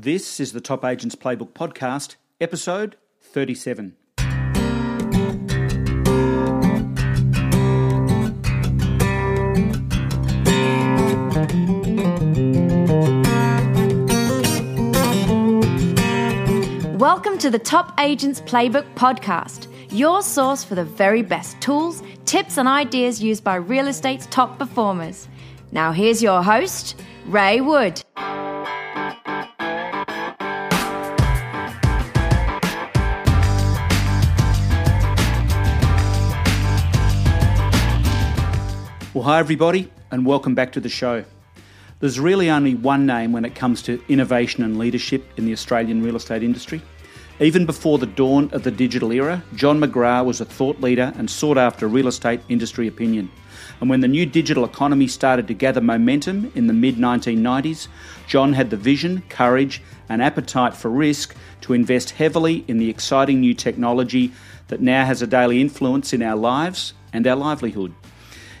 This is the Top Agents Playbook Podcast, episode 37. Welcome to the Top Agents Playbook Podcast, your source for the very best tools, tips, and ideas used by real estate's top performers. Now, here's your host, Ray Wood. Hi, everybody, and welcome back to the show. There's really only one name when it comes to innovation and leadership in the Australian real estate industry. Even before the dawn of the digital era, John McGrath was a thought leader and sought after real estate industry opinion. And when the new digital economy started to gather momentum in the mid 1990s, John had the vision, courage, and appetite for risk to invest heavily in the exciting new technology that now has a daily influence in our lives and our livelihood.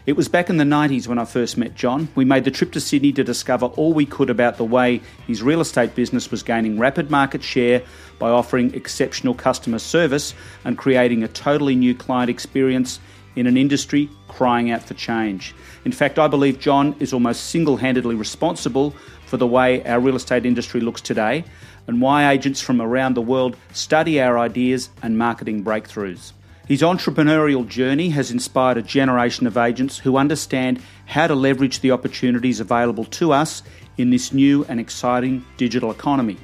It was back in the 90s when I first met John. We made the trip to Sydney to discover all we could about the way his real estate business was gaining rapid market share by offering exceptional customer service and creating a totally new client experience in an industry crying out for change. In fact, I believe John is almost single handedly responsible for the way our real estate industry looks today and why agents from around the world study our ideas and marketing breakthroughs. His entrepreneurial journey has inspired a generation of agents who understand how to leverage the opportunities available to us in this new and exciting digital economy.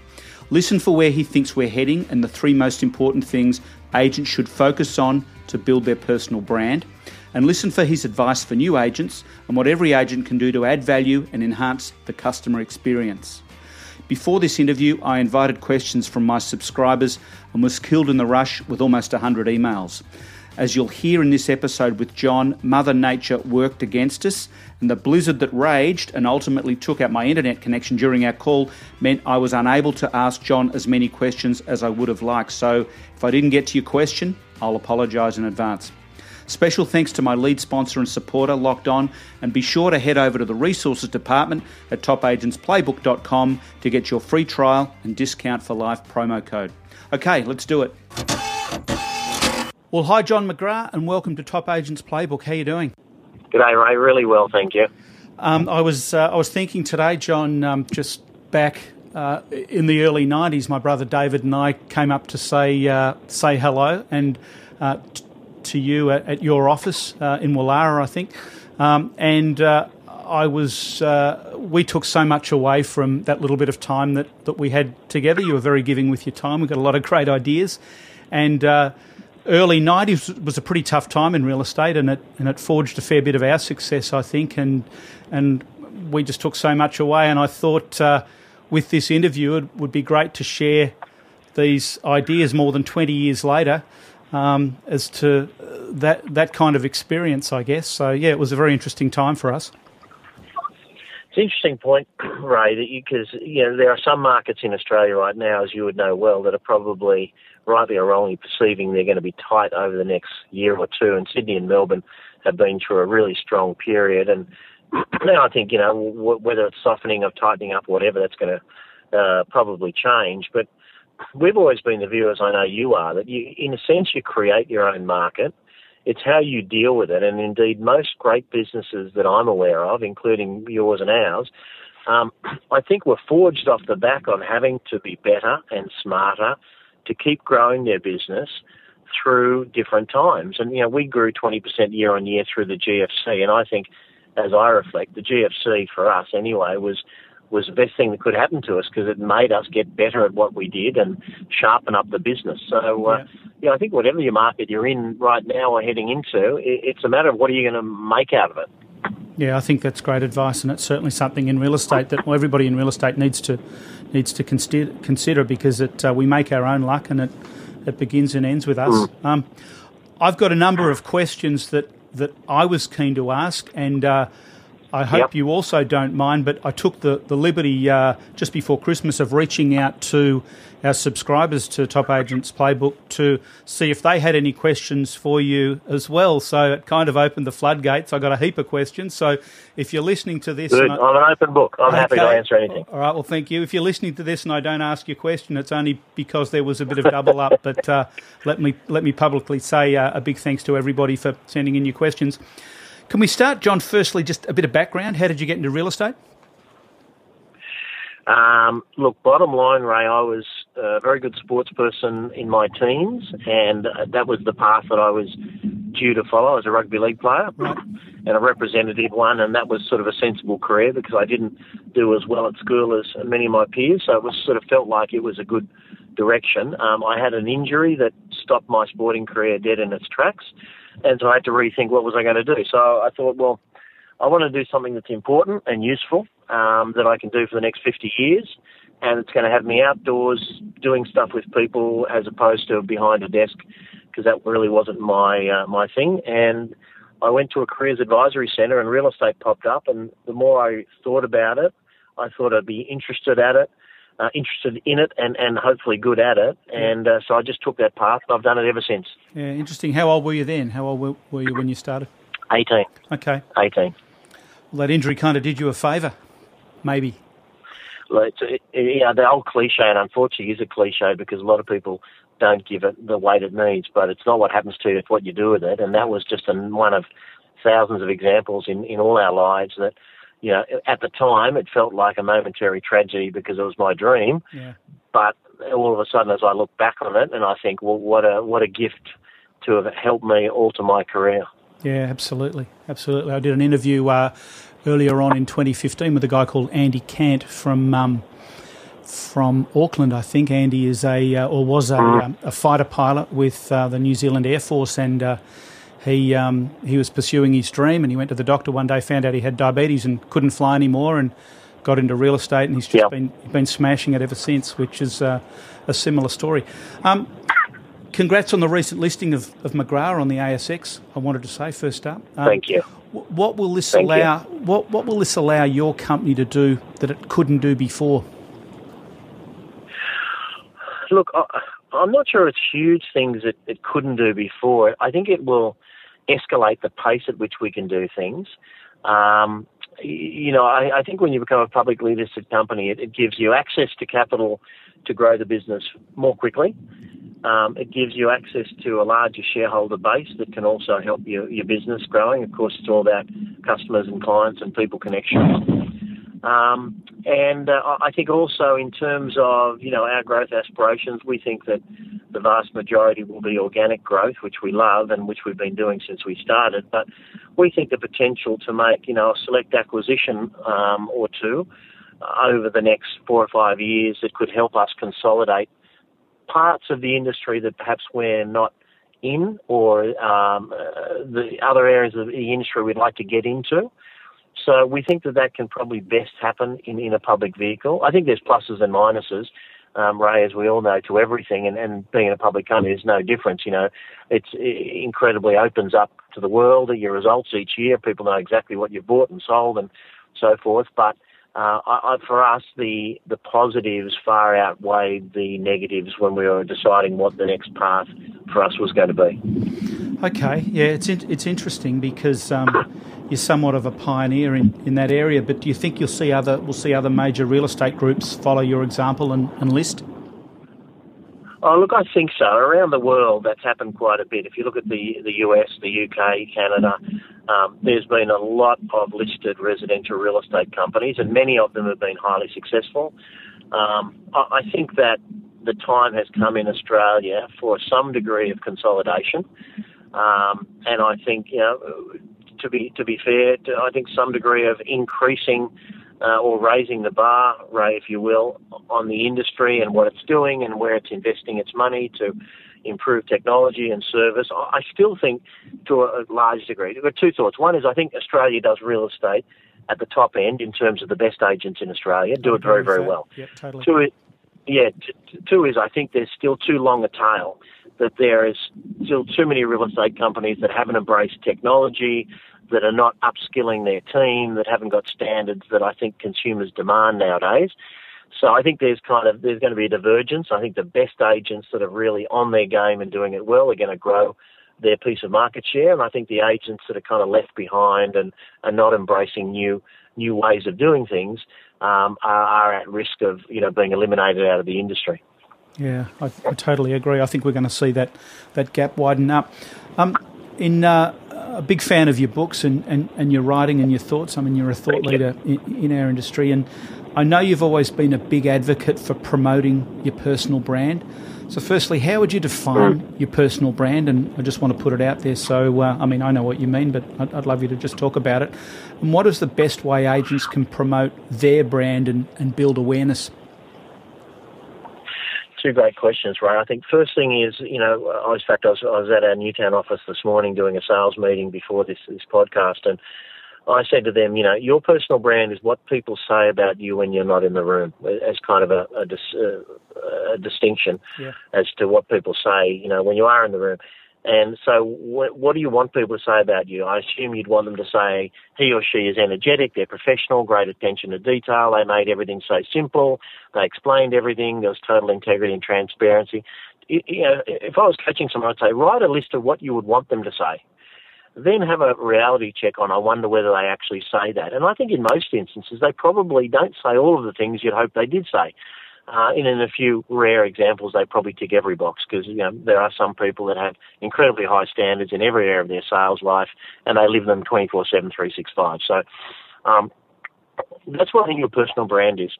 Listen for where he thinks we're heading and the three most important things agents should focus on to build their personal brand. And listen for his advice for new agents and what every agent can do to add value and enhance the customer experience. Before this interview, I invited questions from my subscribers and was killed in the rush with almost 100 emails. As you'll hear in this episode with John, Mother Nature worked against us, and the blizzard that raged and ultimately took out my internet connection during our call meant I was unable to ask John as many questions as I would have liked. So if I didn't get to your question, I'll apologise in advance. Special thanks to my lead sponsor and supporter, Locked On, and be sure to head over to the resources department at topagentsplaybook.com to get your free trial and discount for life promo code. Okay, let's do it. Well, hi, John McGrath, and welcome to Top Agents Playbook. How are you doing? Good day, Ray. Really well, thank you. Um, I was uh, I was thinking today, John, um, just back uh, in the early '90s, my brother David and I came up to say uh, say hello and uh, to you at, at your office uh, in Woollahra, I think, um, and uh, I was we took so much away from that little bit of time that, that we had together. You were very giving with your time. We got a lot of great ideas, and early 90s was a pretty tough time in real estate and it and it forged a fair bit of our success I think. And and we just took so much away. And I thought uh, with this interview it would be great to share these ideas more than 20 years later um, as to that that kind of experience I guess so yeah it was a very interesting time for us it's an interesting point, Ray, that because you, you know there are some markets in Australia right now, as you would know well, that are probably rightly or wrongly perceiving they're going to be tight over the next year or two. And Sydney and Melbourne have been through a really strong period. And now I think, you know, w- whether it's softening or tightening up, whatever, that's going to uh, probably change. But we've always been the view, as I know you are, that you, in a sense, you create your own market. It's how you deal with it. And indeed, most great businesses that I'm aware of, including yours and ours, um, I think were forged off the back on having to be better and smarter to keep growing their business through different times. And, you know, we grew 20% year on year through the GFC. And I think, as I reflect, the GFC for us anyway was was the best thing that could happen to us because it made us get better at what we did and sharpen up the business. So, uh, yeah. yeah, I think whatever your market you're in right now or heading into, it's a matter of what are you going to make out of it. Yeah, I think that's great advice, and it's certainly something in real estate that well, everybody in real estate needs to needs to consider, consider because it, uh, we make our own luck and it, it begins and ends with us. Mm. Um, I've got a number of questions that, that I was keen to ask, and uh, I hope Yep. you also don't mind, but I took the, the liberty uh, just before Christmas of reaching out to our subscribers to Top Agents Playbook to see if they had any questions for you as well. So it kind of opened the floodgates. I got a heap of questions. So if you're listening to this, Good. I- I'm an open book. I'm happy to answer anything. All right. Well, thank you. If you're listening to this and I don't ask your question, it's only because there was a bit of double up. But uh, let me let me publicly say uh, a big thanks to everybody for sending in your questions. Can we start, John? Firstly, just a bit of background. How did you get into real estate? Um, look, bottom line, Ray, I was a very good sports person in my teens, and uh, that was the path that I was due to follow as a rugby league player and a representative one, and that was sort of a sensible career because I didn't do as well at school as many of my peers, so it was sort of felt like it was a good direction. Um, I had an injury that stopped my sporting career dead in its tracks, and so I had to rethink what was I going to do. So I thought, well, I want to do something that's important and useful um, that I can do for the next 50 years, and it's going to have me outdoors doing stuff with people as opposed to behind a desk because that really wasn't my uh, my thing. And I went to a careers advisory centre, and real estate popped up. And the more I thought about it, I thought I'd be interested at it. Uh, interested in it and, and hopefully good at it, and uh, so I just took that path. and I've done it ever since. Yeah, interesting. How old were you then? How old were, were you when you started? 18, Okay. 18. Well, that injury kind of did you a favour, maybe. It's, it, you know, the old cliche, and unfortunately is a cliche because a lot of people don't give it the weight it needs, but it's not what happens to you, it's what you do with it. And that was just an, one of thousands of examples in, in all our lives that, you know, at the time it felt like a momentary tragedy because it was my dream. Yeah. But all of a sudden, as I look back on it, and I think, well, what a what a gift to have helped me alter my career. Yeah, absolutely, absolutely. I did an interview uh, earlier on in 2015 with a guy called Andy Cant from um, from Auckland. I think Andy is a uh, or was a, um, a fighter pilot with uh, the New Zealand Air Force, and uh, he um, he was pursuing his dream, and he went to the doctor one day, found out he had diabetes and couldn't fly anymore, and got into real estate, and he's just Yep. been been smashing it ever since, which is uh, a similar story. Um, congrats on the recent listing of, of McGrath on the ASX. I wanted to say first up. Um, Thank you. What will this Thank you. allow? What What will this allow your company to do that it couldn't do before? Look, I, I'm not sure it's huge things that it couldn't do before. I think it will escalate the pace at which we can do things. Um, you know, I, I think when you become a publicly listed company, it, it gives you access to capital to grow the business more quickly. Um, it gives you access to a larger shareholder base that can also help your, your business growing. Of course, it's all about customers and clients and people connections. Um, and uh, I think also in terms of you know our growth aspirations, we think that the vast majority will be organic growth, which we love and which we've been doing since we started. But we think the potential to make you know a select acquisition um, or two uh, over the next four or five years that could help us consolidate parts of the industry that perhaps we're not in, or um, uh, the other areas of the industry we'd like to get into. So we think that that can probably best happen in, in a public vehicle. I think there's pluses and minuses, um, Ray, as we all know, to everything, and, and being in a public company is no difference. You know, it's it incredibly opens up to the world your results each year. People know exactly what you've bought and sold and so forth. But uh, I, I, for us, the the positives far outweighed the negatives when we were deciding what the next path for us was going to be. Okay, yeah, it's in, it's interesting because um, you're somewhat of a pioneer in, in that area. But do you think you'll see other we'll see other major real estate groups follow your example and, and list? Oh, look, I think so. Around the world, that's happened quite a bit. If you look at the the US, the UK, Canada, um, there's been a lot of listed residential real estate companies, and many of them have been highly successful. Um, I, I think that the time has come in Australia for some degree of consolidation, um, and I think you know, to be to be fair, to, I think some degree of increasing uh, or raising the bar, Ray, if you will, on the industry and what it's doing and where it's investing its money to improve technology and service. I still think, to a large degree, there are two thoughts. One is I think Australia does real estate at the top end in terms of the best agents in Australia, do it very, very well. Yep, totally. Two, yeah, t- two is I think there's still too long a tail. That there is still too many real estate companies that haven't embraced technology, that are not upskilling their team, that haven't got standards that I think consumers demand nowadays. So I think there's kind of there's going to be a divergence. I think the best agents that are really on their game and doing it well are going to grow their piece of market share, and I think the agents that are kind of left behind and are not embracing new new ways of doing things um, are, are at risk of you know being eliminated out of the industry. Yeah, I, I, totally agree. I think we're going to see that that gap widen up. Um, in uh, a big fan of your books and, and, and your writing and your thoughts. I mean, you're a thought leader in, in, our industry, and I know you've always been a big advocate for promoting your personal brand. So, firstly, how would you define your personal brand? And I just want to put it out there. So, uh, I mean, I know what you mean, but I'd, I'd, love you to just talk about it. And what is the best way agents can promote their brand and, and build awareness? two great questions, Ray. I think first thing is, you know, I, in fact, I was, I was at our Newtown office this morning doing a sales meeting before this, this podcast, and I said to them, you know, your personal brand is what people say about you when you're not in the room, as kind of a, a, dis, uh, a distinction yeah. as to what people say, you know, when you are in the room. And so, what, what do you want people to say about you? I assume you'd want them to say he or she is energetic, they're professional, great attention to detail, they made everything so simple, they explained everything, there was total integrity and transparency. You know, if I was coaching someone, I'd say write a list of what you would want them to say. Then have a reality check on. I wonder whether they actually say that. And I think in most instances they probably don't say all of the things you'd hope they did say. Uh, and in a few rare examples, they probably tick every box because you know there are some people that have incredibly high standards in every area of their sales life, and they live them 24/7, 365. So um, that's what I think your personal brand is.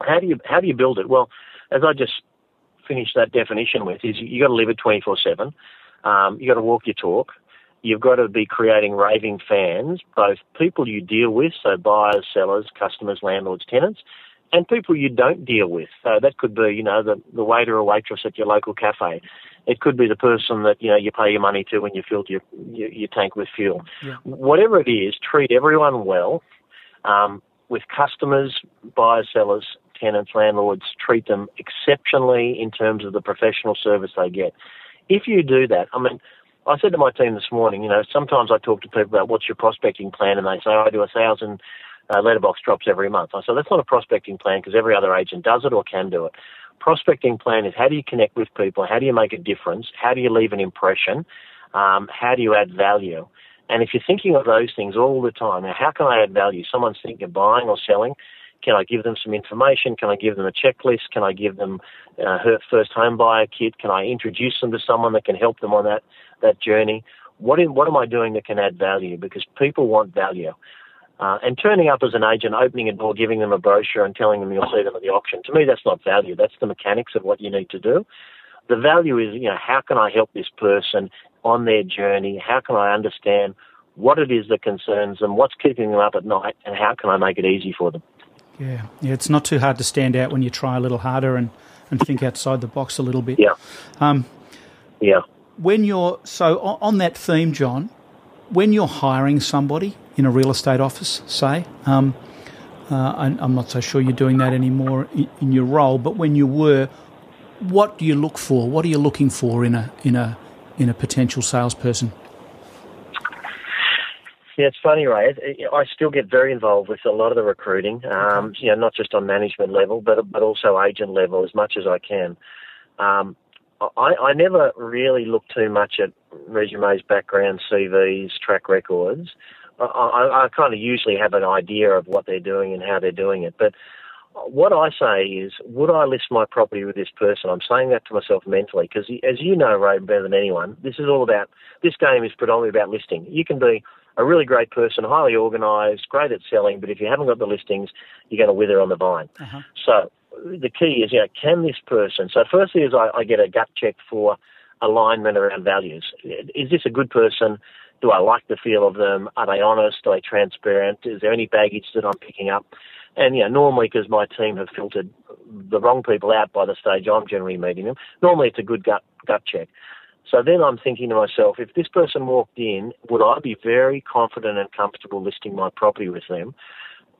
How do you how do you build it? Well, as I just finished that definition with, is you, you got to live it 24/7. Um, you got to walk your talk. You've got to be creating raving fans, both people you deal with, so buyers, sellers, customers, landlords, tenants, and people you don't deal with. So that could be, you know, the, the waiter or waitress at your local cafe. It could be the person that, you know, you pay your money to when you fill your, your, your tank with fuel. Yeah. Whatever it is, treat everyone well. Um, with customers, buyers, sellers, tenants, landlords, treat them exceptionally in terms of the professional service they get. If you do that, I mean, I said to my team this morning, you know, sometimes I talk to people about what's your prospecting plan, and they say, I do a thousand uh, letterbox drops every month. I said, that's not a prospecting plan because every other agent does it or can do it. Prospecting plan is how do you connect with people? How do you make a difference? How do you leave an impression? Um, how do you add value? And if you're thinking of those things all the time, now how can I add value? Someone's thinking of buying or selling. Can I give them some information? Can I give them a checklist? Can I give them uh, her first home buyer kit? Can I introduce them to someone that can help them on that, that journey? What, in, what am I doing that can add value? Because people want value. Uh, and turning up as an agent, opening a door, giving them a brochure, and telling them you'll see them at the auction. To me, that's not value. That's the mechanics of what you need to do. The value is, you know, how can I help this person on their journey? How can I understand what it is that concerns them? What's keeping them up at night? And how can I make it easy for them? Yeah, yeah. It's not too hard to stand out when you try a little harder and, and think outside the box a little bit. Yeah. Um, yeah. When you're so on that theme, John, when you're hiring somebody in a real estate office, say, um, uh, I'm not so sure you're doing that anymore in, your role, but when you were, what do you look for? What are you looking for in a in a in a potential salesperson? Yeah, it's funny, Ray. I still get very involved with a lot of the recruiting. Um, you know, not just on management level, but but also agent level as much as I can. Um, I, I never really look too much at resumes, background, CVs, track records. I, I, I kind of usually have an idea of what they're doing and how they're doing it. But what I say is, would I list my property with this person? I'm saying that to myself mentally because, as you know, Ray, better than anyone, this is all about. This game is predominantly about listing. You can be a really great person, highly organised, great at selling, but if you haven't got the listings, you're going to wither on the vine. Uh-huh. So the key is, you know, can this person? So firstly, is I, I get a gut check for alignment around values. Is this a good person? Do I like the feel of them? Are they honest? Are they transparent? Is there any baggage that I'm picking up? And yeah, normally because my team have filtered the wrong people out by the stage I'm generally meeting them, normally it's a good gut gut check. So then I'm thinking to myself, if this person walked in, would I be very confident and comfortable listing my property with them?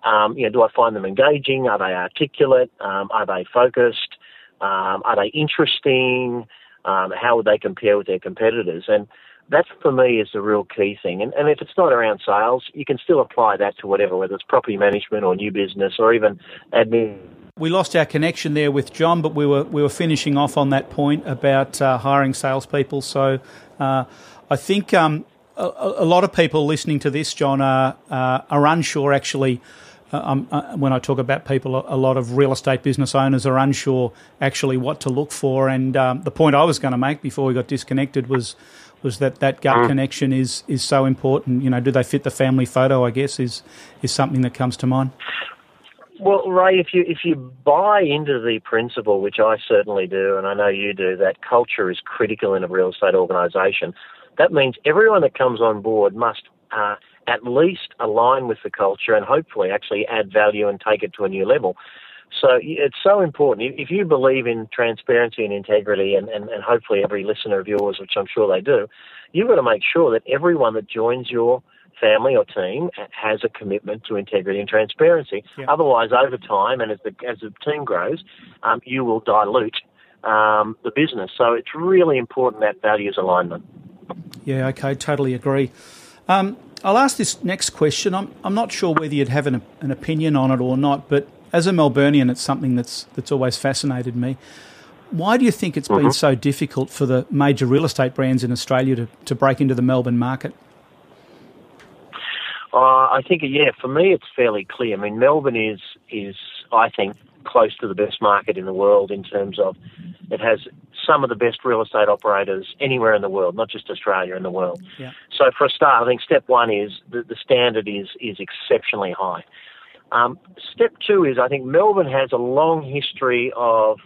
Um, you know, do I find them engaging? Are they articulate? Um, are they focused? Um, are they interesting? Um, how would they compare with their competitors? And that for me is the real key thing. And, and if it's not around sales, you can still apply that to whatever, whether it's property management or new business or even admin. We lost our connection there with John, but we were we were finishing off on that point about uh, hiring salespeople. So uh, I think um, a, a, lot of people listening to this, John, are uh, are unsure actually. Uh, um, uh, when I talk about people, a lot of real estate business owners are unsure actually what to look for. And um, the point I was going to make before we got disconnected was was that that gut mm. connection is is so important. You know, do they fit the family photo? I guess is is something that comes to mind. Well, Ray, if you if you buy into the principle, which I certainly do, and I know you do, that culture is critical in a real estate organisation. That means everyone that comes on board must uh, at least align with the culture and hopefully actually add value and take it to a new level. So it's so important. If you believe in transparency and integrity, and, and, and hopefully every listener of yours, which I'm sure they do, you've got to make sure that everyone that joins your family or team has a commitment to integrity and transparency. Yeah. Otherwise, over time and as the as the team grows, um, you will dilute um, the business. So it's really important that values alignment. Yeah. Okay. Totally agree. Um, I'll ask this next question. I'm I'm not sure whether you'd have an, an opinion on it or not, but as a Melburnian, it's something that's that's always fascinated me. Why do you think it's mm-hmm. been so difficult for the major real estate brands in Australia to, to break into the Melbourne market? Uh, I think, yeah, for me, it's fairly clear. I mean, Melbourne is is I think close to the best market in the world in terms of it has some of the best real estate operators anywhere in the world, not just Australia in the world. Yeah. So for a start, I think step one is the, the standard is is exceptionally high. Um, step two is I think Melbourne has a long history of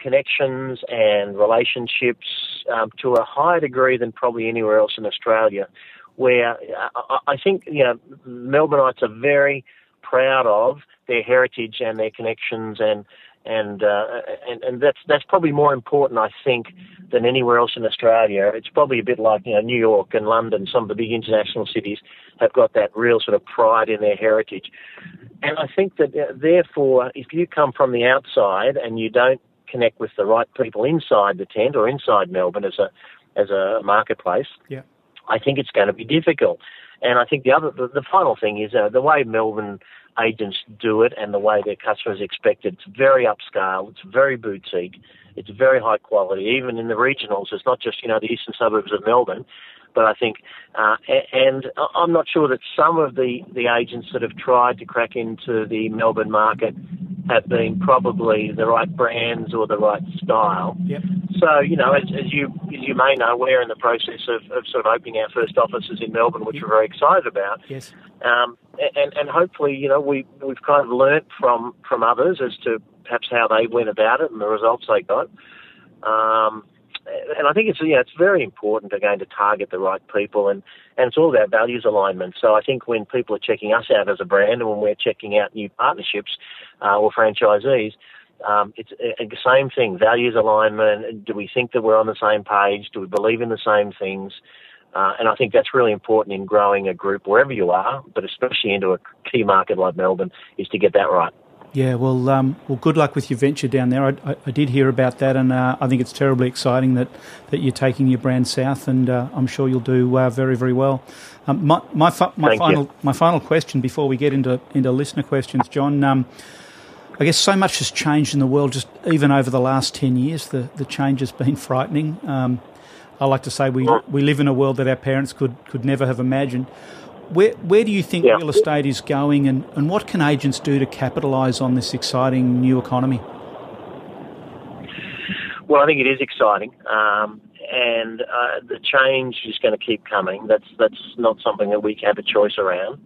connections and relationships um, to a higher degree than probably anywhere else in Australia, where uh, I think you know Melbourneites are very proud of their heritage and their connections and and uh, and and that's that's probably more important, I think, than anywhere else in Australia. It's probably a bit like you know New York and London. Some of the big international cities have got that real sort of pride in their heritage, and I think that uh, therefore, if you come from the outside and you don't connect with the right people inside the tent or inside Melbourne as a as a marketplace, yeah. I think it's going to be difficult. And I think the other, the, the final thing is uh, the way Melbourne agents do it and the way their customers expect it. It's very upscale. It's very boutique. It's very high quality. Even in the regionals, it's not just you know the eastern suburbs of Melbourne. But I think, uh, and I'm not sure that some of the, the agents that have tried to crack into the Melbourne market have been probably the right brands or the right style. Yep. So, you know, as, as you as you may know, we're in the process of, of sort of opening our first offices in Melbourne, which yep. we're very excited about. Yes. Um, and, and hopefully, you know, we, we've kind of learnt from, from others as to perhaps how they went about it and the results they got. Um, and I think it's yeah, it's very important again to target the right people, and and it's all about values alignment. So I think when people are checking us out as a brand, and when we're checking out new partnerships uh, or franchisees, um, it's the same thing: values alignment. Do we think that we're on the same page? Do we believe in the same things? Uh, and I think that's really important in growing a group wherever you are, but especially into a key market like Melbourne, is to get that right. Yeah, well, um, well, good luck with your venture down there. I, I, I did hear about that, and uh, I think it's terribly exciting that, that you're taking your brand south, and uh, I'm sure you'll do uh, very, very well. Um, my my, my final you. my final question before we get into into listener questions, John. Um, I guess so much has changed in the world, just even over the last ten years. The the change has been frightening. Um, I like to say we we live in a world that our parents could could never have imagined. Where, where do you think yeah. real estate is going, and, and what can agents do to capitalise on this exciting new economy? Well, I think it is exciting, um, and uh, the change is going to keep coming. That's that's not something that we have a choice around.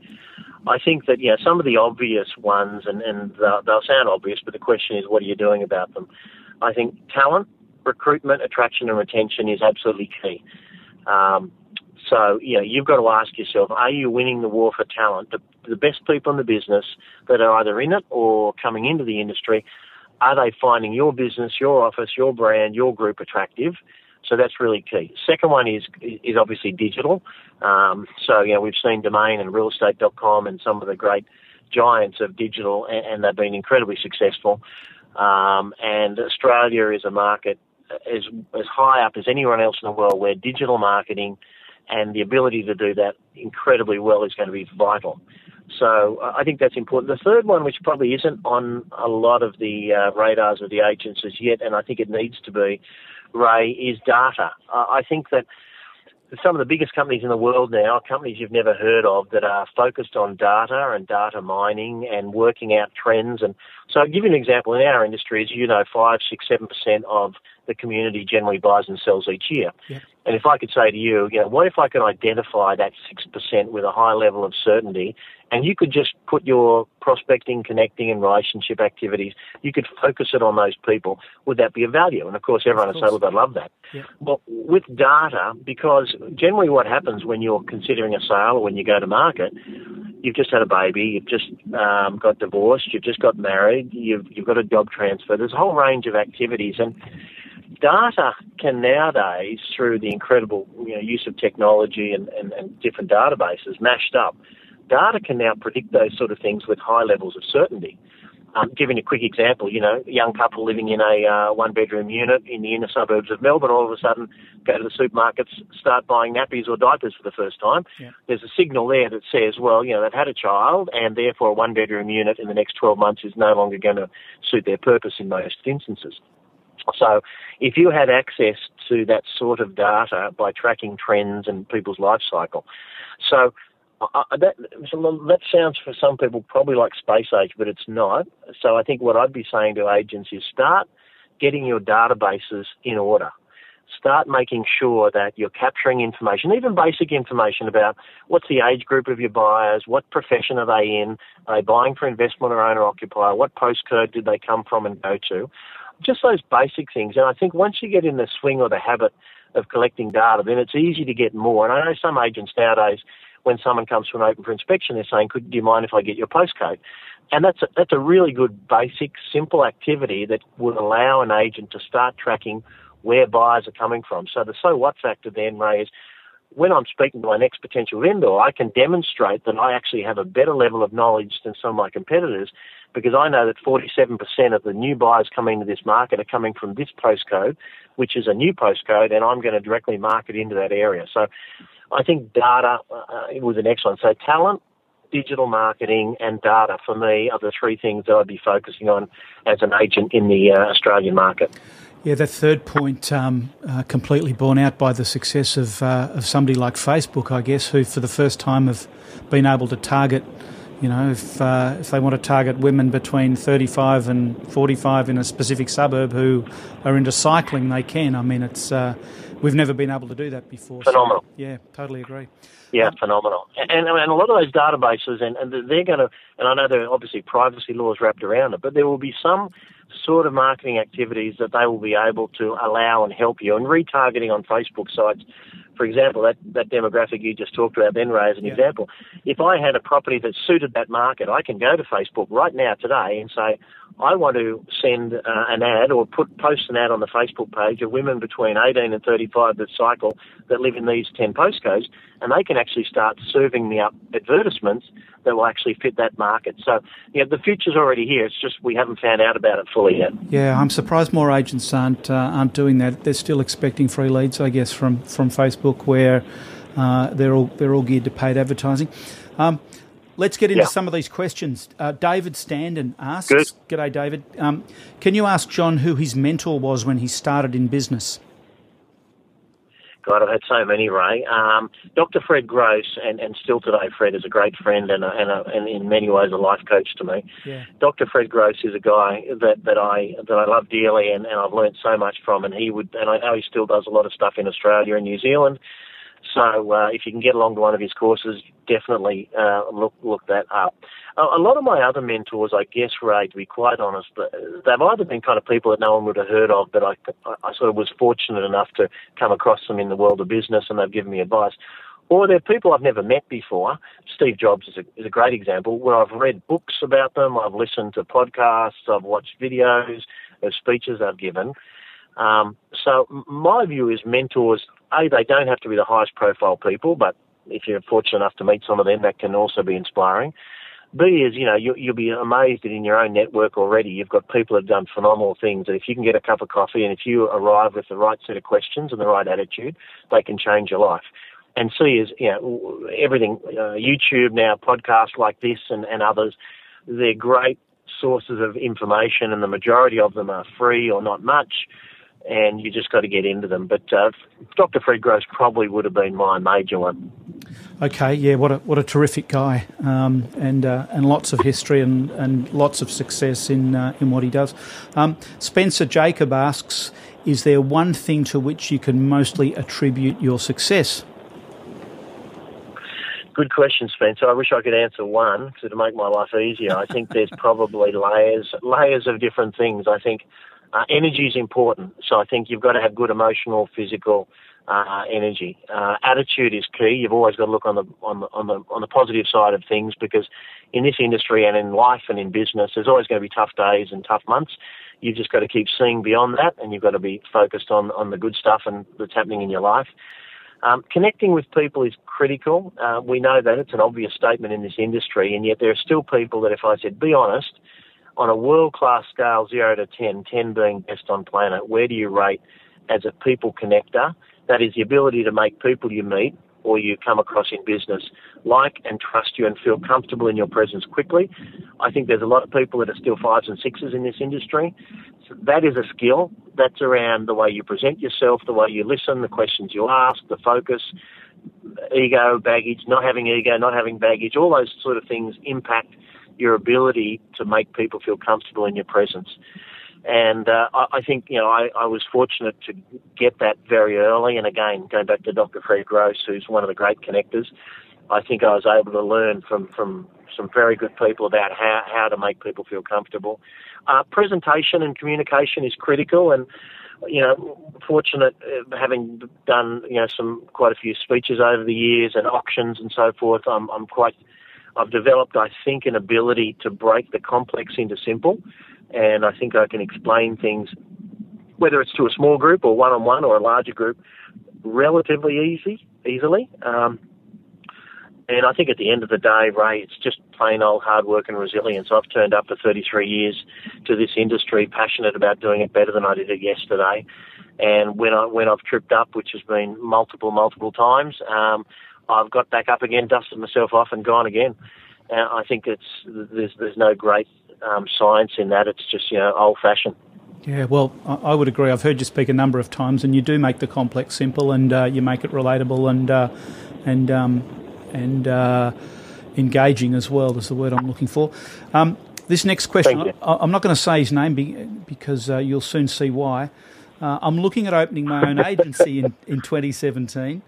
I think that yeah, some of the obvious ones, and, and they'll, they'll sound obvious, but the question is, what are you doing about them? I think talent, recruitment, attraction, and retention is absolutely key. Um, so, you know, you've got to ask yourself, are you winning the war for talent? The, the best people in the business that are either in it or coming into the industry, are they finding your business, your office, your brand, your group attractive? So that's really key. Second one is is obviously digital. Um, so you know we've seen Domain and RealEstate.com and some of the great giants of digital, and, and they've been incredibly successful. Um, and Australia is a market as as high up as anyone else in the world where digital marketing and the ability to do that incredibly well is going to be vital. So I think that's important. The third one, which probably isn't on a lot of the uh, radars of the agencies yet, and I think it needs to be, Ray, is data. I think that some of the biggest companies in the world now companies you've never heard of that are focused on data and data mining and working out trends. And so I'll give you an example. In our industry, as you know, five, six, seven percent of the community generally buys and sells each year. And if I could say to you, you know, what if I could identify that 6% with a high level of certainty and you could just put your prospecting, connecting and relationship activities, you could focus it on those people, would that be a value? And of course everyone would say, well, they love that. Yeah. But with data, because generally what happens when you're considering a sale or when you go to market, you've just had a baby, you've just um, got divorced, you've just got married, you've, you've got a job transfer, there's a whole range of activities and data can nowadays, through the incredible you know, use of technology and, and, and different databases mashed up, data can now predict those sort of things with high levels of certainty. Um, giving a quick example, you know, a young couple living in a uh, one bedroom unit in the inner suburbs of Melbourne all of a sudden go to the supermarkets, start buying nappies or diapers for the first time. Yeah. There's a signal there that says, well, you know, they've had a child and therefore a one bedroom unit in the next 12 months is no longer going to suit their purpose in most instances. So if you had access to that sort of data by tracking trends and people's life cycle, so uh, that that sounds for some people probably like space age, but it's not. So I think what I'd be saying to agents is start getting your databases in order. Start making sure that you're capturing information, even basic information about what's the age group of your buyers, what profession are they in, are they buying for investment or owner occupier, what postcode did they come from and go to just those basic things. And I think once you get in the swing or the habit of collecting data, then it's easy to get more. And I know some agents nowadays, when someone comes an open for inspection, they're saying, "Could do you mind if I get your postcode?" And that's a, that's a really good, basic, simple activity that would allow an agent to start tracking where buyers are coming from. So the so what factor then, Ray, is when I'm speaking to my next potential vendor, I can demonstrate that I actually have a better level of knowledge than some of my competitors because I know that 47% of the new buyers coming into this market are coming from this postcode, which is a new postcode, and I'm going to directly market into that area. So I think data uh, was an excellent. So talent, digital marketing, and data for me are the three things that I'd be focusing on as an agent in the uh, Australian market. Yeah, that third point um, uh, completely borne out by the success of uh, of somebody like Facebook, I guess, who for the first time have been able to target. You know, if uh, if they want to target women between 35 and 45 in a specific suburb who are into cycling, they can. I mean, it's uh, we've never been able to do that before. Phenomenal. So, yeah, totally agree. Yeah, um, phenomenal. And, and, and a lot of those databases, and, and they're going to, and I know there are obviously privacy laws wrapped around it, but there will be some sort of marketing activities that they will be able to allow and help you. And retargeting on Facebook sites, for example, that, that demographic you just talked about then, Ray, as an yeah. example. If I had a property that suited that market, I can go to Facebook right now today and say, I want to send uh, an ad or put post an ad on the Facebook page of women between 18 and 35 that cycle that live in these 10 postcodes, and they can actually start serving me up advertisements that will actually fit that market. So, yeah, the future's already here. It's just we haven't found out about it fully yet. Yeah, I'm surprised more agents aren't uh, aren't doing that. They're still expecting free leads, I guess, from from Facebook, where uh, they're all they're all geared to paid advertising. Um, Let's get into yeah. some of these questions. Uh, David Standen asks, Good. G'day, David. Um, can you ask John who his mentor was when he started in business? God, I've had so many, Ray. Um, Dr. Fred Grosse, and, and still today, Fred is a great friend and, a, and, a, and in many ways a life coach to me. Yeah. Dr. Fred Grosse is a guy that, that I that I love dearly, and, and I've learned so much from. And he would, and I know he still does a lot of stuff in Australia and New Zealand. So uh, if you can get along to one of his courses, definitely uh, look look that up. A, lot of my other mentors, I guess, Ray, to be quite honest, they've either been kind of people that no one would have heard of, but I, I sort of was fortunate enough to come across them in the world of business, and they've given me advice. Or they're people I've never met before. Steve Jobs is a, is a great example where I've read books about them, I've listened to podcasts, I've watched videos of speeches they've given. Um, so my view is mentors, A, they don't have to be the highest profile people, but if you're fortunate enough to meet some of them, that can also be inspiring. B is, you know, you, will be amazed that in your own network already, you've got people that have done phenomenal things. And if you can get a cup of coffee and if you arrive with the right set of questions and the right attitude, they can change your life. and C is you know everything uh, YouTube now podcasts like this and, and others they're great sources of information and the majority of them are free or not much and you just got to get into them but uh, Dr. Fred Grosse probably would have been my major one Okay, yeah, what a what a terrific guy, um, and uh, and lots of history and, and lots of success in uh, in what he does. Um, Spencer Jacob asks, is there one thing to which you can mostly attribute your success? Good question, Spencer. I wish I could answer one because to make my life easier. I think there's probably layers layers of different things. I think uh, energy is important, so I think you've got to have good emotional, physical uh, energy. Uh, attitude is key. You've always got to look on the on the on the on the positive side of things because in this industry and in life and in business, there's always going to be tough days and tough months. You've just got to keep seeing beyond that, and you've got to be focused on on the good stuff and that's happening in your life. Um, connecting with people is critical. Uh, we know that it's an obvious statement in this industry, and yet there are still people that, if I said, be honest, on a world class scale, 0 to 10, 10 being best on planet, where do you rate as a people connector? That is the ability to make people you meet or you come across in business like and trust you and feel comfortable in your presence quickly. I think there's a lot of people that are still fives and sixes in this industry. So that is a skill. That's around the way you present yourself, the way you listen, the questions you ask, the focus, ego, baggage, not having ego, not having baggage, all those sort of things impact your ability to make people feel comfortable in your presence. And uh, I, I, think, you know, I, I, was fortunate to get that very early. And again, going back to Dr. Fred Grosse, who's one of the great connectors, I think I was able to learn from, from some very good people about how, how to make people feel comfortable. Uh, presentation and communication is critical. And, you know, fortunate uh, having done, you know, some quite a few speeches over the years and auctions and so forth, I'm, I'm quite, I've developed, I think, an ability to break the complex into simple and I think I can explain things, whether it's to a small group or one on one or a larger group, relatively easy, easily. Um, and I think at the end of the day, Ray, it's just plain old hard work and resilience. I've turned up for 33 years to this industry, passionate about doing it better than I did it yesterday. And when I when I've tripped up, which has been multiple multiple times, um, I've got back up again, dusted myself off, and gone again. And I think it's there's there's no great um, science in that. It's just you know old fashioned. Yeah, well, I would agree. I've heard you speak a number of times, and you do make the complex simple, and uh, you make it relatable and uh, and um, and uh, engaging as well. Is the word I'm looking for. Um, this next question, I, am not going to say his name because uh, you'll soon see why. Uh, I'm looking at opening my own agency in, in 2017.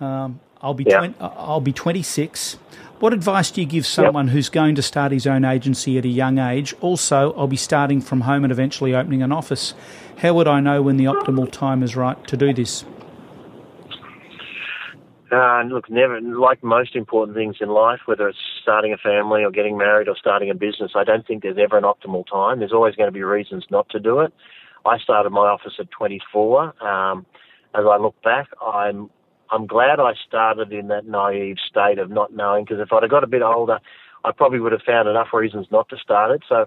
Um, I'll be yeah. 20, I'll be 26. What advice do you give someone yep. who's going to start his own agency at a young age? Also, I'll be starting from home and eventually opening an office. How would I know when the optimal time is right to do this? Uh, look, never like most important things in life, whether it's starting a family or getting married or starting a business. I don't think there's ever an optimal time. There's always going to be reasons not to do it. I started my office at 24. Um, as I look back, I'm I'm glad I started in that naive state of not knowing because if I'd have got a bit older, I probably would have found enough reasons not to start it. So,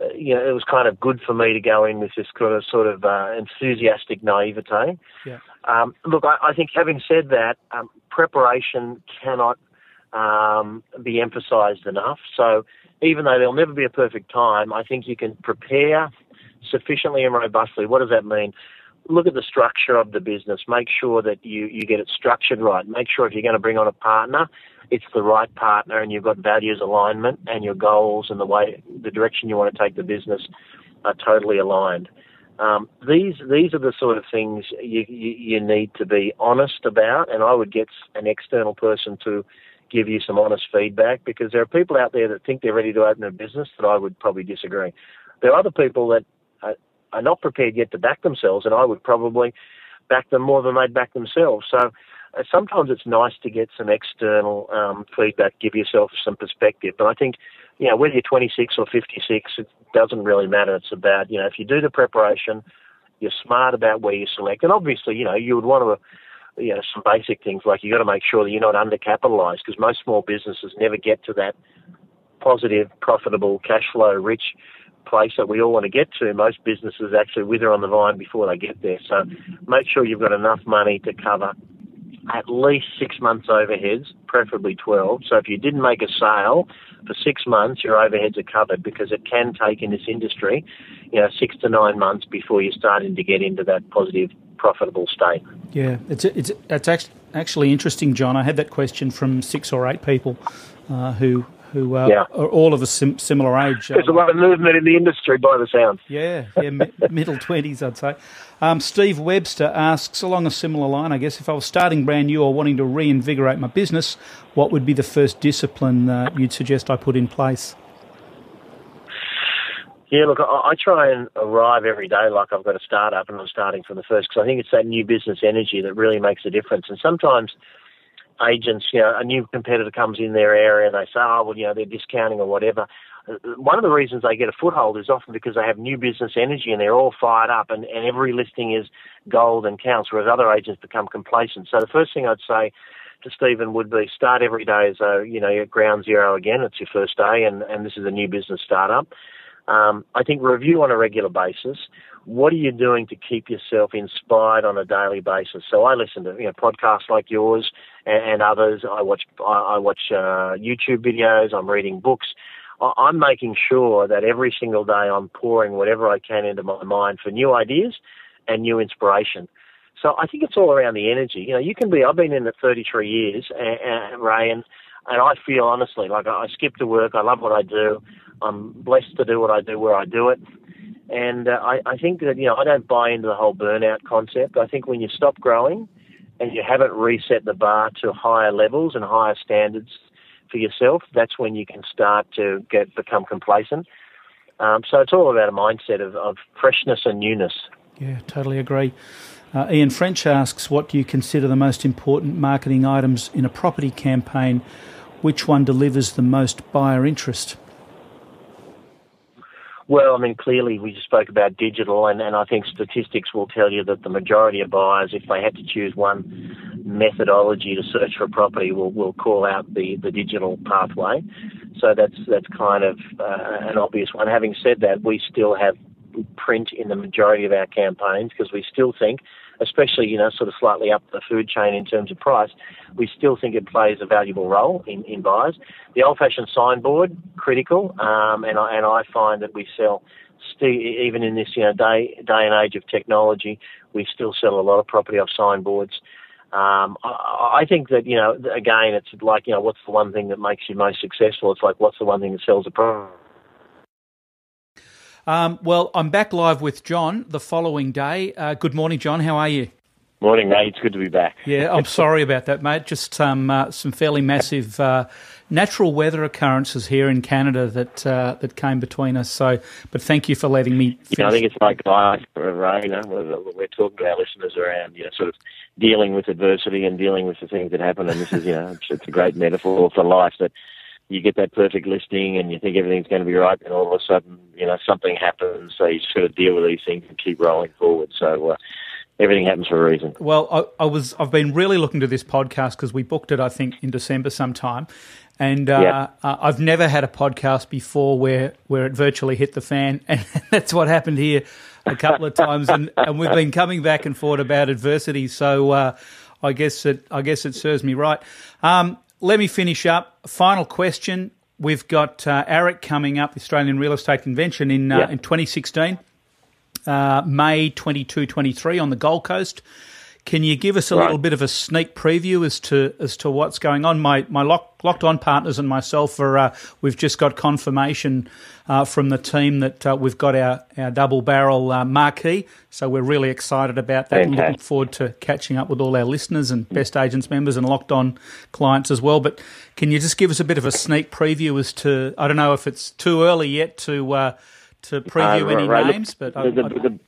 uh, you know, it was kind of good for me to go in with this kind of sort of uh, enthusiastic naivete. Yeah. Um, look, I, I, think having said that, um, preparation cannot um, be emphasised enough. So, even though there'll never be a perfect time, I think you can prepare sufficiently and robustly. What does that mean? Look at the structure of the business. Make sure that you, you get it structured right. Make sure if you're going to bring on a partner, it's the right partner and you've got values alignment and your goals and the way, the direction you want to take the business are totally aligned. Um, these these are the sort of things you, you, you need to be honest about, and I would get an external person to give you some honest feedback because there are people out there that think they're ready to open a business that I would probably disagree. There are other people that are not prepared yet to back themselves, and I would probably back them more than they'd back themselves. So uh, sometimes it's nice to get some external um, feedback, give yourself some perspective. But I think, you know, whether you're 26 or 56, it doesn't really matter. It's about, you know, if you do the preparation, you're smart about where you select, and obviously, you know, you would want to you know, some basic things like you've got to make sure that you're not undercapitalized because most small businesses never get to that positive, profitable, cash flow rich place that we all want to get to, most businesses actually wither on the vine before they get there. So make sure you've got enough money to cover at least six months overheads, preferably 12. So if you didn't make a sale for six months, your overheads are covered because it can take in this industry, you know, six to nine months before you're starting to get into that positive, profitable state. Yeah, it's it's it's actually interesting, John. I had that question from six or eight people uh, who who uh, yeah. are all of a sim- similar age. There's a lot of movement in the industry by the sound. Yeah, yeah, middle 20s, I'd say. Um, Steve Webster asks, along a similar line, I guess, if I was starting brand new or wanting to reinvigorate my business, what would be the first discipline uh, you'd suggest I put in place? Yeah, look, I, I, try and arrive every day like I've got a startup and I'm starting from the first because I think it's that new business energy that really makes a difference. And sometimes agents, you know, a new competitor comes in their area and they say, oh, well, you know, they're discounting or whatever. Uh, one of the reasons they get a foothold is often because they have new business energy and they're all fired up and, and every listing is gold and counts, whereas other agents become complacent. So the first thing I'd say to Stephen would be start every day as a, you know, you're at ground zero again. It's your first day and, and this is a new business startup. Um, I think review on a regular basis. What are you doing to keep yourself inspired on a daily basis? So I listen to you know podcasts like yours and, and others. I watch I, I watch uh, YouTube videos. I'm reading books. I, I'm making sure that every single day I'm pouring whatever I can into my mind for new ideas and new inspiration. So I think it's all around the energy. You know, you can be. I've been in it 33 years, and, and Ray, and and I feel honestly like I, I skip to work. I love what I do. I'm blessed to do what I do where I do it. And uh, I, I think that, you know, I don't buy into the whole burnout concept. I think when you stop growing and you haven't reset the bar to higher levels and higher standards for yourself, that's when you can start to get become complacent. Um, so it's all about a mindset of, of freshness and newness. Yeah, totally agree. Uh, Ian French asks, what do you consider the most important marketing items in a property campaign? Which one delivers the most buyer interest? Well, I mean, clearly we just spoke about digital, and, and I think statistics will tell you that the majority of buyers, if they had to choose one methodology to search for property, will will call out the, the digital pathway. So that's that's kind of uh, an obvious one. Having said that, we still have print in the majority of our campaigns because we still think, especially you know sort of slightly up the food chain in terms of price, we still think it plays a valuable role in, in buyers. The old-fashioned signboard critical, um, and I and I find that we sell. even in this you know day day and age of technology, we still sell a lot of property off signboards. Um, I, I think that you know again, it's like you know what's the one thing that makes you most successful? It's like what's the one thing that sells a property um, well, I'm back live with John the following day. Uh, good morning, John. How are you? Morning, mate. It's good to be back. Yeah, I'm sorry about that, mate. Just um, uh, some fairly massive uh, natural weather occurrences here in Canada that uh, that came between us. So, but thank you for letting me. Yeah, I think it's like life. You know, we're talking to our listeners around, you know, sort of dealing with adversity and dealing with the things that happen. And this is, you know, it's, it's a great metaphor for life that you get that perfect listing and you think everything's going to be right, and all of a sudden, you know, something happens. So you just got to deal with these things and keep rolling forward. So uh, everything happens for a reason. Well, I, I, was I've been really looking to this podcast because we booked it, I think, in December sometime. And uh, yeah. uh, I've never had a podcast before where, where it virtually hit the fan, and that's what happened here a couple of times. And, and we've been coming back and forth about adversity, so uh, I guess it I guess it serves me right. Um, let me finish up. Final question. We've got uh, AREC coming up, the Australian Real Estate Convention in, uh, yeah. in 2016, uh, May 22 23 on the Gold Coast. Can you give us a right. little bit of a sneak preview as to as to what's going on? My my lock, locked on partners and myself are uh, we've just got confirmation uh, from the team that uh, we've got our, our double barrel uh, marquee, so we're really excited about that. and looking forward to catching up with all our listeners and best agents members and locked on clients as well. But can you just give us a bit of a sneak preview as to I don't know if it's too early yet to uh, to preview any right, names, but the, the, the,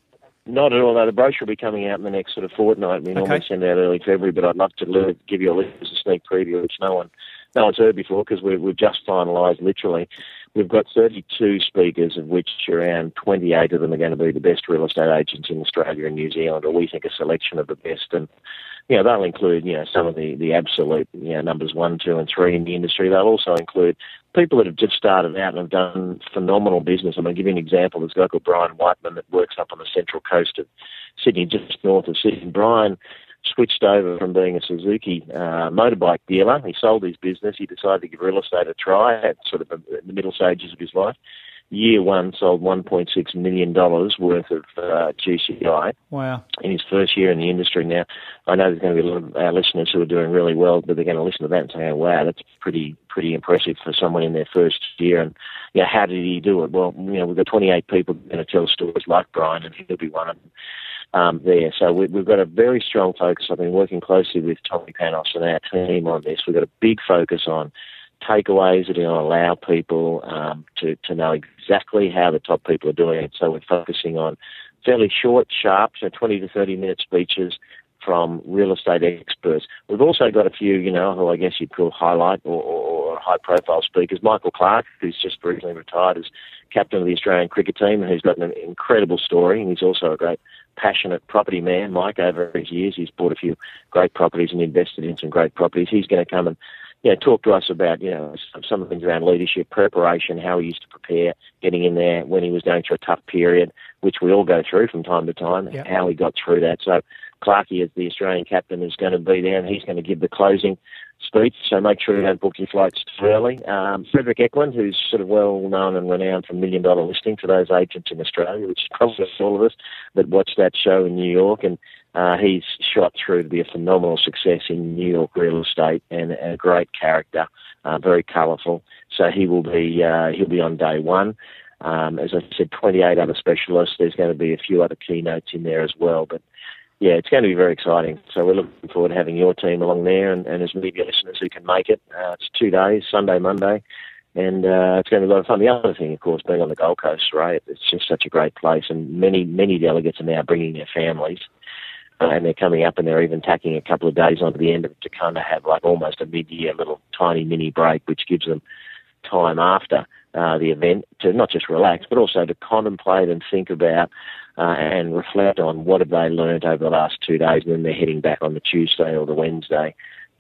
not at all. No, the brochure will be coming out in the next sort of fortnight. We normally okay. send out early February, but I'd love to give you a a sneak preview, which no one, no one's heard before because we, we've just finalised. Literally, we've got 32 speakers, of which around 28 of them are going to be the best real estate agents in Australia and New Zealand, or we think a selection of the best. And you know, they'll include, you know, some of the, the absolute, you know, numbers one, two, and three in the industry. They'll also include people that have just started out and have done phenomenal business. I'm going to give you an example. There's a guy called Brian Whiteman that works up on the central coast of Sydney, just north of Sydney. Brian switched over from being a Suzuki uh, motorbike dealer. He sold his business. He decided to give real estate a try at sort of the middle stages of his life. Year one sold $1.6 million worth of uh, GCI. Wow. In his first year in the industry. Now, I know there's going to be a lot of our listeners who are doing really well, but they're going to listen to that and say, oh, wow, that's pretty pretty impressive for someone in their first year. And, you know, how did he do it? Well, you know, we've got 28 people going to tell stories like Brian, and he'll be one of them um, there. So we, have got a very strong focus. I've been working closely with Tommy Panos and our team on this. We've got a big focus on takeaways that to allow people um, to, to know exactly how the top people are doing it. So we're focusing on fairly short, sharp, so 20 to 30 minute speeches from real estate experts. We've also got a few, you know, who I guess you'd call highlight or, or high profile speakers. Michael Clarke, who's just recently retired as captain of the Australian cricket team and who's got an incredible story. And he's also a great passionate property man. Mike, over his years, he's bought a few great properties and invested in some great properties. He's going to come and you know, talk to us about, you know, some of the things around leadership, preparation, how he used to prepare, getting in there when he was going through a tough period, which we all go through from time to time, yep. how he got through that. So Clarkey, as the Australian captain, is going to be there and he's going to give the closing speech. So make sure you don't book your flights too early. Um, Frederick Eklund, who's sort of well known and renowned for million dollar listing to those agents in Australia, which is probably all of us that watch that show in New York. And uh, he's shot through to be a phenomenal success in New York real estate and a great character, uh, very colourful. So he will be uh, he'll be on day one. Um, as I said, 28 other specialists. There's going to be a few other keynotes in there as well, but yeah, it's going to be very exciting. So we're looking forward to having your team along there and, and as many of your listeners who can make it. Uh, it's two days, Sunday, Monday, and uh, it's going to be a lot of fun. The other thing, of course, being on the Gold Coast, right? It's just such a great place, and many, many delegates are now bringing their families. And they're coming up and they're even tacking a couple of days onto the end of it to kind of have like almost a mid-year little tiny mini break, which gives them time after uh, the event to not just relax, but also to contemplate and think about uh, and reflect on what have they learned over the last two days, and then they're heading back on the Tuesday or the Wednesday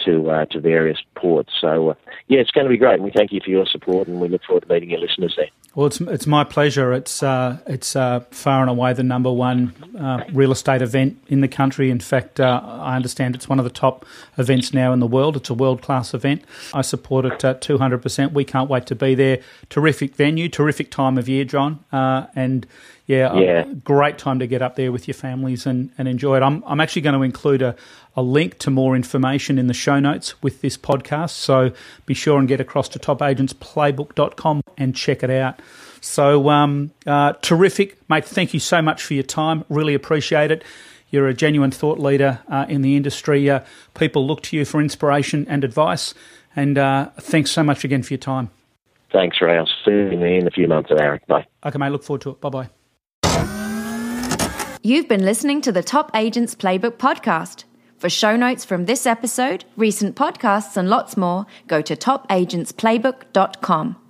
to uh, to various ports. So uh, yeah, it's going to be great, and we thank you for your support, and we look forward to meeting your listeners there. Well, it's it's my pleasure. It's uh, it's uh, far and away the number one uh, real estate event in the country. In fact, uh, I understand it's one of the top events now in the world. It's a world class event. I support it two hundred percent. We can't wait to be there. Terrific venue, terrific time of year, John, and yeah, yeah. great time to get up there with your families and, and enjoy it. I'm, I'm actually going to include a, a link to more information in the show notes with this podcast. So be sure and get across to topagentsplaybook.com and check it out. So um, uh, terrific, mate. Thank you so much for your time. Really appreciate it. You're a genuine thought leader uh, in the industry. Uh, people look to you for inspiration and advice. And uh, thanks so much again for your time. Thanks, Ray. I'll see you in a few months, Eric. Bye. Okay, mate. Look forward to it. Bye bye. You've been listening to the Top Agents Playbook podcast. For show notes from this episode, recent podcasts, and lots more, go to topagentsplaybook.com.